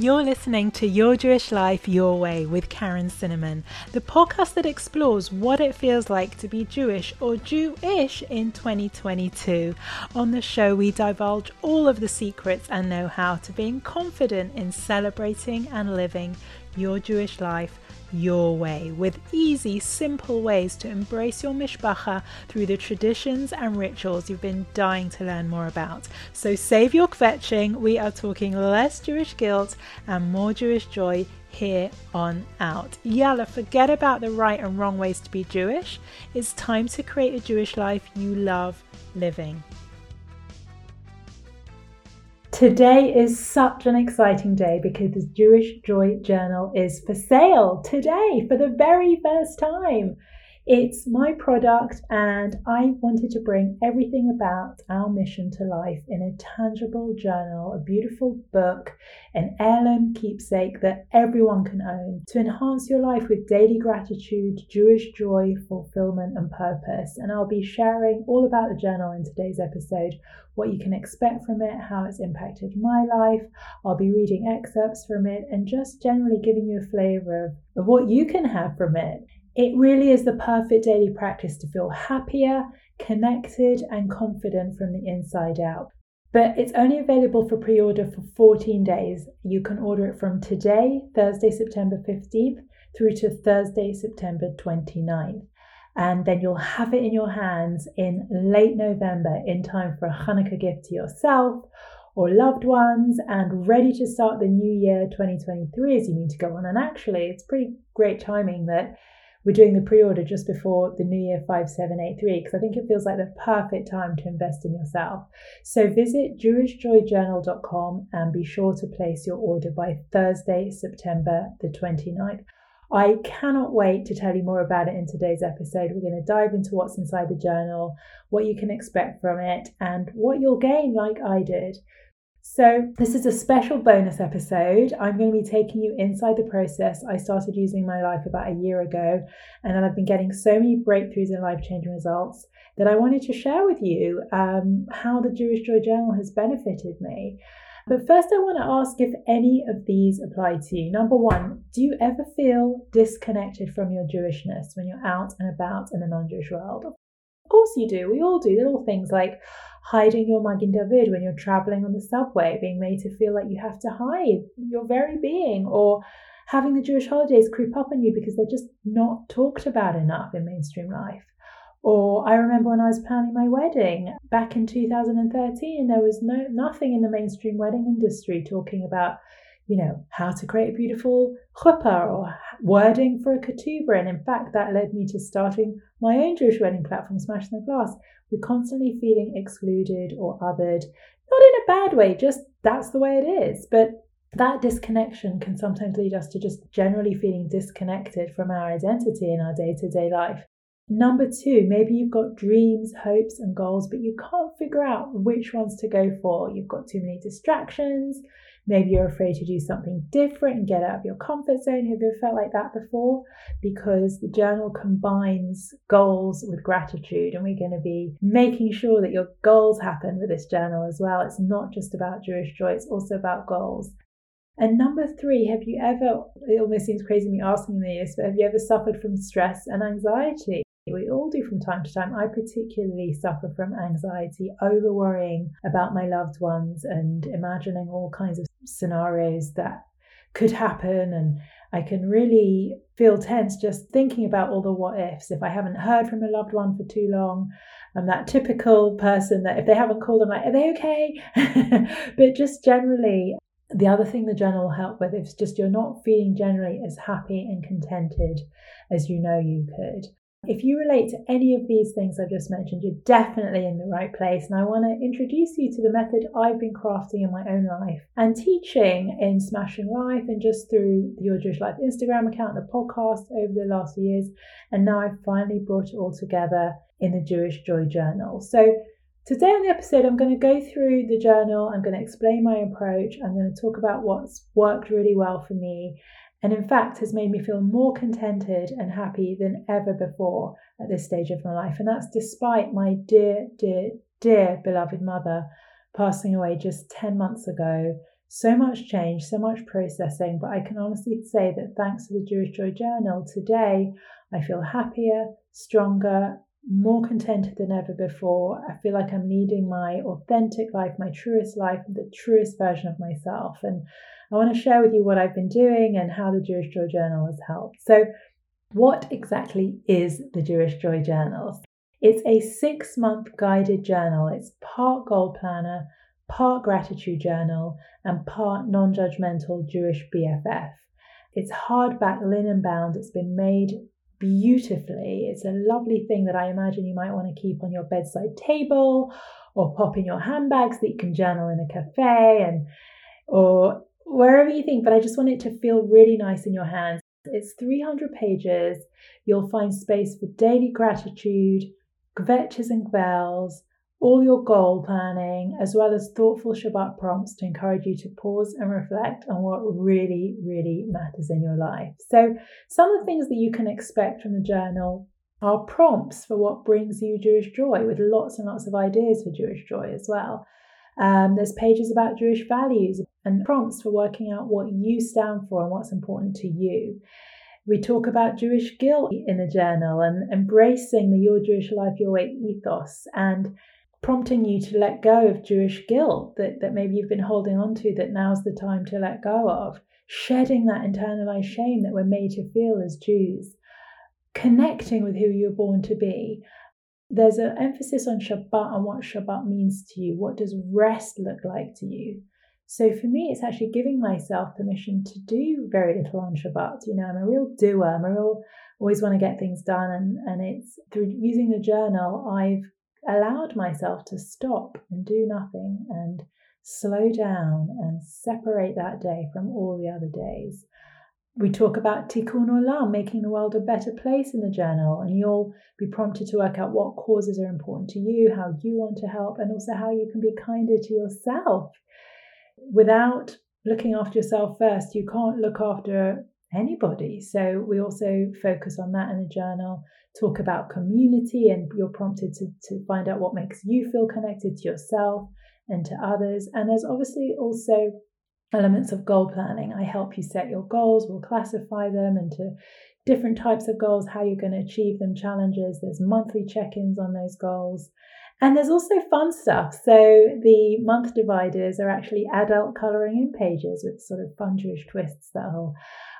You're listening to Your Jewish Life Your Way with Karen Cinnamon, the podcast that explores what it feels like to be Jewish or Jewish in 2022. On the show, we divulge all of the secrets and know how to being confident in celebrating and living your Jewish life your way with easy, simple ways to embrace your mishpacha through the traditions and rituals you've been dying to learn more about. So save your kvetching. We are talking less Jewish guilt and more Jewish joy here on out. Yalla, forget about the right and wrong ways to be Jewish. It's time to create a Jewish life you love living. Today is such an exciting day because the Jewish Joy Journal is for sale today for the very first time. It's my product, and I wanted to bring everything about our mission to life in a tangible journal, a beautiful book, an heirloom keepsake that everyone can own to enhance your life with daily gratitude, Jewish joy, fulfillment, and purpose. And I'll be sharing all about the journal in today's episode what you can expect from it, how it's impacted my life. I'll be reading excerpts from it and just generally giving you a flavor of, of what you can have from it. It really is the perfect daily practice to feel happier, connected, and confident from the inside out. But it's only available for pre order for 14 days. You can order it from today, Thursday, September 15th, through to Thursday, September 29th. And then you'll have it in your hands in late November in time for a Hanukkah gift to yourself or loved ones and ready to start the new year 2023 as you mean to go on. And actually, it's pretty great timing that we're doing the pre-order just before the new year 5783 because I think it feels like the perfect time to invest in yourself. So visit jewishjoyjournal.com and be sure to place your order by Thursday, September the 29th. I cannot wait to tell you more about it in today's episode. We're going to dive into what's inside the journal, what you can expect from it, and what you'll gain, like I did. So, this is a special bonus episode. I'm going to be taking you inside the process. I started using my life about a year ago, and I've been getting so many breakthroughs and life changing results that I wanted to share with you um, how the Jewish Joy Journal has benefited me. But first, I want to ask if any of these apply to you. Number one, do you ever feel disconnected from your Jewishness when you're out and about in the non Jewish world? Of course, you do. We all do little things like hiding your Magen David when you're traveling on the subway, being made to feel like you have to hide your very being, or having the Jewish holidays creep up on you because they're just not talked about enough in mainstream life. Or I remember when I was planning my wedding back in 2013, there was no nothing in the mainstream wedding industry talking about, you know, how to create a beautiful chuppah or wording for a ketubah. And in fact, that led me to starting my own Jewish wedding platform, Smash the Glass. We're constantly feeling excluded or othered, not in a bad way, just that's the way it is. But that disconnection can sometimes lead us to just generally feeling disconnected from our identity in our day to day life. Number two, maybe you've got dreams, hopes, and goals, but you can't figure out which ones to go for. You've got too many distractions. Maybe you're afraid to do something different and get out of your comfort zone. Have you ever felt like that before? Because the journal combines goals with gratitude, and we're going to be making sure that your goals happen with this journal as well. It's not just about Jewish joy, it's also about goals. And number three, have you ever, it almost seems crazy me asking this, but have you ever suffered from stress and anxiety? We all do from time to time. I particularly suffer from anxiety, over worrying about my loved ones and imagining all kinds of scenarios that could happen. And I can really feel tense just thinking about all the what ifs. If I haven't heard from a loved one for too long, I'm that typical person that if they haven't called, I'm like, are they okay? but just generally, the other thing the journal will help with is just you're not feeling generally as happy and contented as you know you could. If you relate to any of these things I've just mentioned, you're definitely in the right place. And I want to introduce you to the method I've been crafting in my own life and teaching in Smashing Life and just through the Your Jewish Life Instagram account, the podcast over the last years. And now I've finally brought it all together in the Jewish Joy Journal. So Today on the episode, I'm going to go through the journal, I'm going to explain my approach, I'm going to talk about what's worked really well for me, and in fact has made me feel more contented and happy than ever before at this stage of my life. And that's despite my dear, dear, dear beloved mother passing away just 10 months ago, so much change, so much processing. But I can honestly say that thanks to the Jewish Joy Journal, today I feel happier, stronger, more contented than ever before. I feel like I'm leading my authentic life, my truest life, the truest version of myself. And I want to share with you what I've been doing and how the Jewish Joy Journal has helped. So, what exactly is the Jewish Joy Journal? It's a six month guided journal. It's part goal planner, part gratitude journal, and part non judgmental Jewish BFF. It's hardback linen bound. It's been made beautifully. It's a lovely thing that I imagine you might want to keep on your bedside table or pop in your handbag so that you can journal in a cafe and or wherever you think. But I just want it to feel really nice in your hands. It's 300 pages. You'll find space for daily gratitude, kvetches and kvells, all your goal planning, as well as thoughtful Shabbat prompts to encourage you to pause and reflect on what really, really matters in your life. So, some of the things that you can expect from the journal are prompts for what brings you Jewish joy, with lots and lots of ideas for Jewish joy as well. Um, there's pages about Jewish values and prompts for working out what you stand for and what's important to you. We talk about Jewish guilt in the journal and embracing the Your Jewish Life, Your Way ethos and prompting you to let go of Jewish guilt that, that maybe you've been holding on to that now's the time to let go of, shedding that internalized shame that we're made to feel as Jews, connecting with who you're born to be. There's an emphasis on Shabbat and what Shabbat means to you. What does rest look like to you? So for me, it's actually giving myself permission to do very little on Shabbat. You know, I'm a real doer. I'm a real always want to get things done, and and it's through using the journal I've allowed myself to stop and do nothing and slow down and separate that day from all the other days. We talk about tikkun olam, making the world a better place in the journal, and you'll be prompted to work out what causes are important to you, how you want to help, and also how you can be kinder to yourself. Without looking after yourself first, you can't look after anybody. So we also focus on that in the journal talk about community and you're prompted to, to find out what makes you feel connected to yourself and to others. And there's obviously also elements of goal planning. I help you set your goals, we'll classify them into different types of goals, how you're going to achieve them, challenges. There's monthly check ins on those goals. And there's also fun stuff. So the month dividers are actually adult colouring in pages with sort of fun Jewish twists that I'll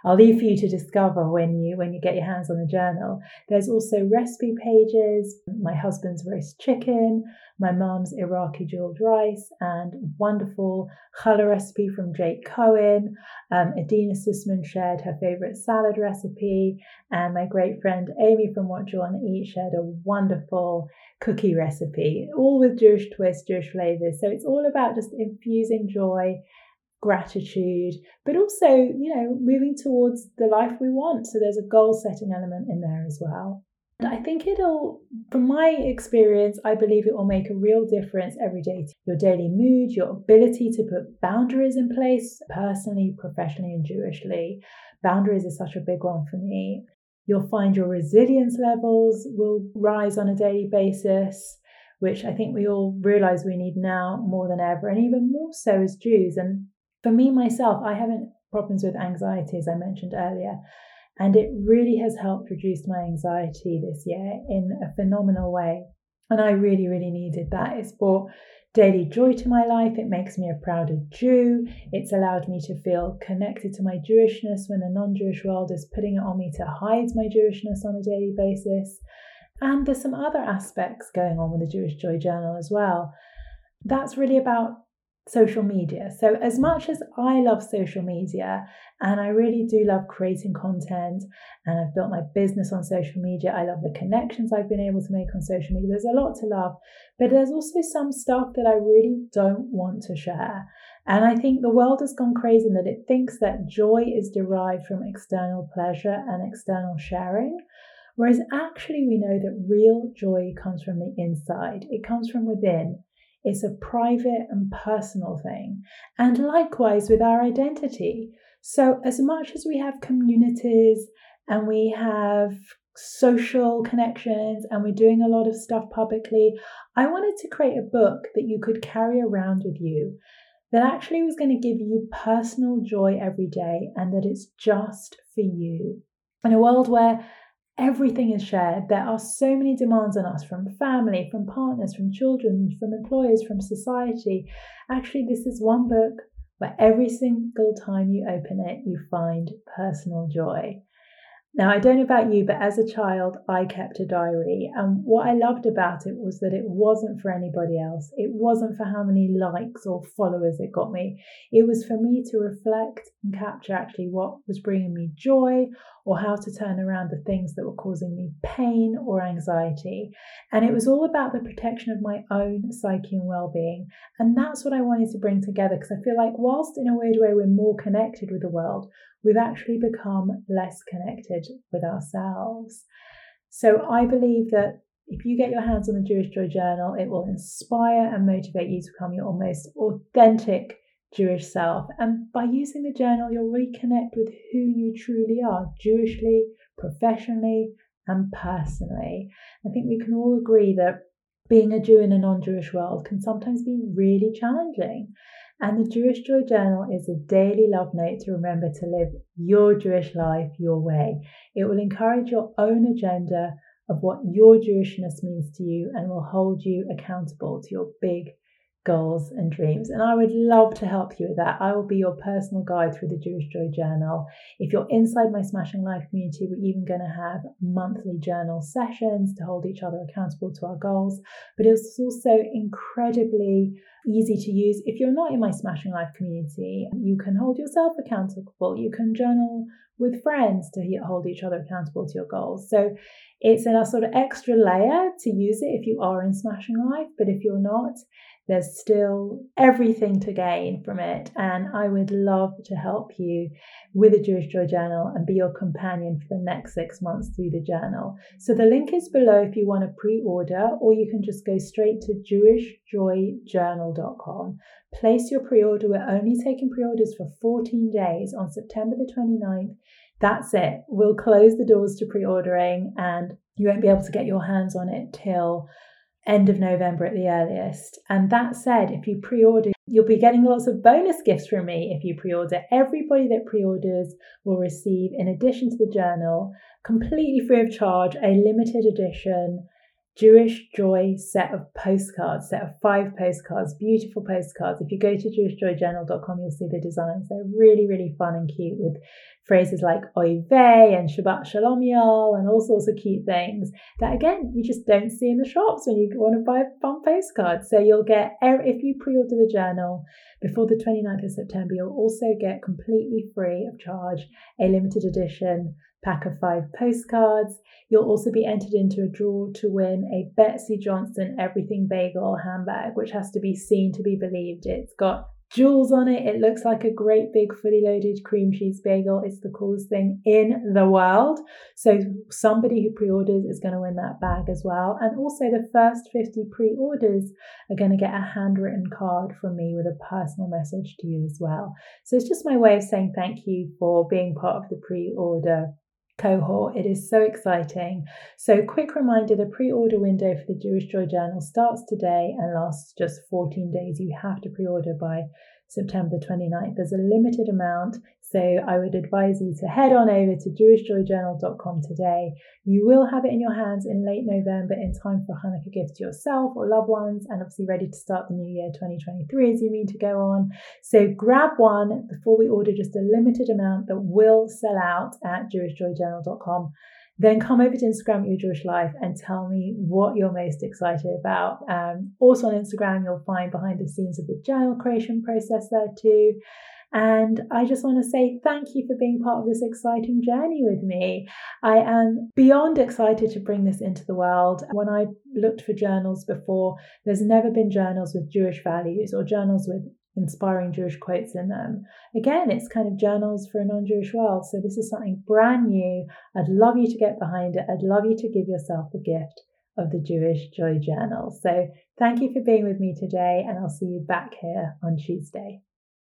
I'll leave for you to discover when you when you get your hands on the journal. There's also recipe pages, my husband's roast chicken, my mum's Iraqi jeweled rice, and wonderful challah recipe from Jake Cohen. Um, Adeena Sussman shared her favorite salad recipe, and my great friend Amy from What Jew Wanna Eat shared a wonderful cookie recipe, all with Jewish twists, Jewish flavors. So it's all about just infusing joy gratitude, but also, you know, moving towards the life we want. So there's a goal setting element in there as well. And I think it'll, from my experience, I believe it will make a real difference every day to your daily mood, your ability to put boundaries in place, personally, professionally, and Jewishly. Boundaries is such a big one for me. You'll find your resilience levels will rise on a daily basis, which I think we all realize we need now more than ever, and even more so as Jews. And for me, myself, I haven't problems with anxiety, as I mentioned earlier. And it really has helped reduce my anxiety this year in a phenomenal way. And I really, really needed that. It's brought daily joy to my life. It makes me a prouder Jew. It's allowed me to feel connected to my Jewishness when the non Jewish world is putting it on me to hide my Jewishness on a daily basis. And there's some other aspects going on with the Jewish Joy Journal as well. That's really about social media. So, as much as I love social media and I really do love creating content and I've built my business on social media, I love the connections I've been able to make on social media. There's a lot to love, but there's also some stuff that I really don't want to share. And I think the world has gone crazy in that it thinks that joy is derived from external pleasure and external sharing. Whereas actually, we know that real joy comes from the inside, it comes from within. It's a private and personal thing. And likewise with our identity. So, as much as we have communities and we have social connections and we're doing a lot of stuff publicly, I wanted to create a book that you could carry around with you that actually was going to give you personal joy every day and that it's just for you. In a world where everything is shared, there are so many demands on us from family, from partners, from children, from employers, from society. Actually, this is one book where every single time you open it, you find personal joy. Now, I don't know about you, but as a child, I kept a diary. And what I loved about it was that it wasn't for anybody else. It wasn't for how many likes or followers it got me. It was for me to reflect and capture actually what was bringing me joy or how to turn around the things that were causing me pain or anxiety. And it was all about the protection of my own psyche and well being. And that's what I wanted to bring together because I feel like, whilst in a weird way we're more connected with the world, we've actually become less connected with ourselves. So I believe that if you get your hands on the Jewish Joy Journal, it will inspire and motivate you to become your most authentic Jewish self. And by using the journal, you'll reconnect with who you truly are, Jewishly, professionally, and personally. I think we can all agree that being a Jew in a non Jewish world can sometimes be really challenging. And the Jewish Joy Journal is a daily love note to remember to live your Jewish life your way. It will encourage your own agenda of what your Jewishness means to you and will hold you accountable to your big goals and dreams. And I would love to help you with that. I will be your personal guide through the Jewish Joy Journal. If you're inside my Smashing Life community, we're even going to have monthly journal sessions to hold each other accountable to our goals. But it's also incredibly easy to use. If you're not in my Smashing Life community, you can hold yourself accountable. You can journal with friends to hold each other accountable to your goals. So it's in a sort of extra layer to use it if you are in Smashing Life, but if you're not, there's still everything to gain from it. And I would love to help you with a Jewish Joy Journal and be your companion for the next six months through the journal. So the link is below if you want to pre order, or you can just go straight to jewishjoyjournal.com. Place your pre order. We're only taking pre orders for 14 days on September the 29th. That's it. We'll close the doors to pre ordering and you won't be able to get your hands on it till end of November at the earliest. And that said, if you pre order, you'll be getting lots of bonus gifts from me if you pre order. Everybody that pre orders will receive, in addition to the journal, completely free of charge, a limited edition Jewish Joy set of postcards, set of five postcards, beautiful postcards. If you go to jewishjoyjournal.com, you'll see the designs. They're really, really fun and cute with phrases like oy and Shabbat Shalom y'all and all sorts of cute things that, again, you just don't see in the shops when you want to buy a fun postcard. So you'll get, if you pre order the journal before the 29th of September, you'll also get completely free of charge a limited edition pack of five postcards. You'll also be entered into a draw to win a Betsey Johnson Everything Bagel handbag, which has to be seen to be believed. It's got jewels on it. It looks like a great big fully loaded cream cheese bagel. It's the coolest thing in the world. So somebody who pre-orders is going to win that bag as well. And also the first 50 pre-orders are going to get a handwritten card from me with a personal message to you as well. So it's just my way of saying thank you for being part of the pre-order cohort. It is so exciting. So, quick reminder the pre order window for the Jewish Joy Journal starts today and lasts just 14 days. You have to pre order by September 29th. There's a limited amount, so I would advise you to head on over to jewishjoyjournal.com today. You will have it in your hands in late November in time for Hanukkah gifts to yourself or loved ones, and obviously ready to start the new year 2023 as you mean to go on. So grab one before we order just a limited amount that will sell out at jewishjoyjournal.com then come over to Instagram at Your Jewish Life and tell me what you're most excited about. Um, also on Instagram, you'll find behind the scenes of the journal creation process there too. And I just want to say thank you for being part of this exciting journey with me. I am beyond excited to bring this into the world. When I looked for journals before, there's never been journals with Jewish values or journals with inspiring Jewish quotes in them. Again, it's kind of journals for a non Jewish world. So this is something brand new. I'd love you to get behind it. I'd love you to give yourself the gift of the Jewish Joy Journal. So thank you for being with me today, and I'll see you back here on Tuesday.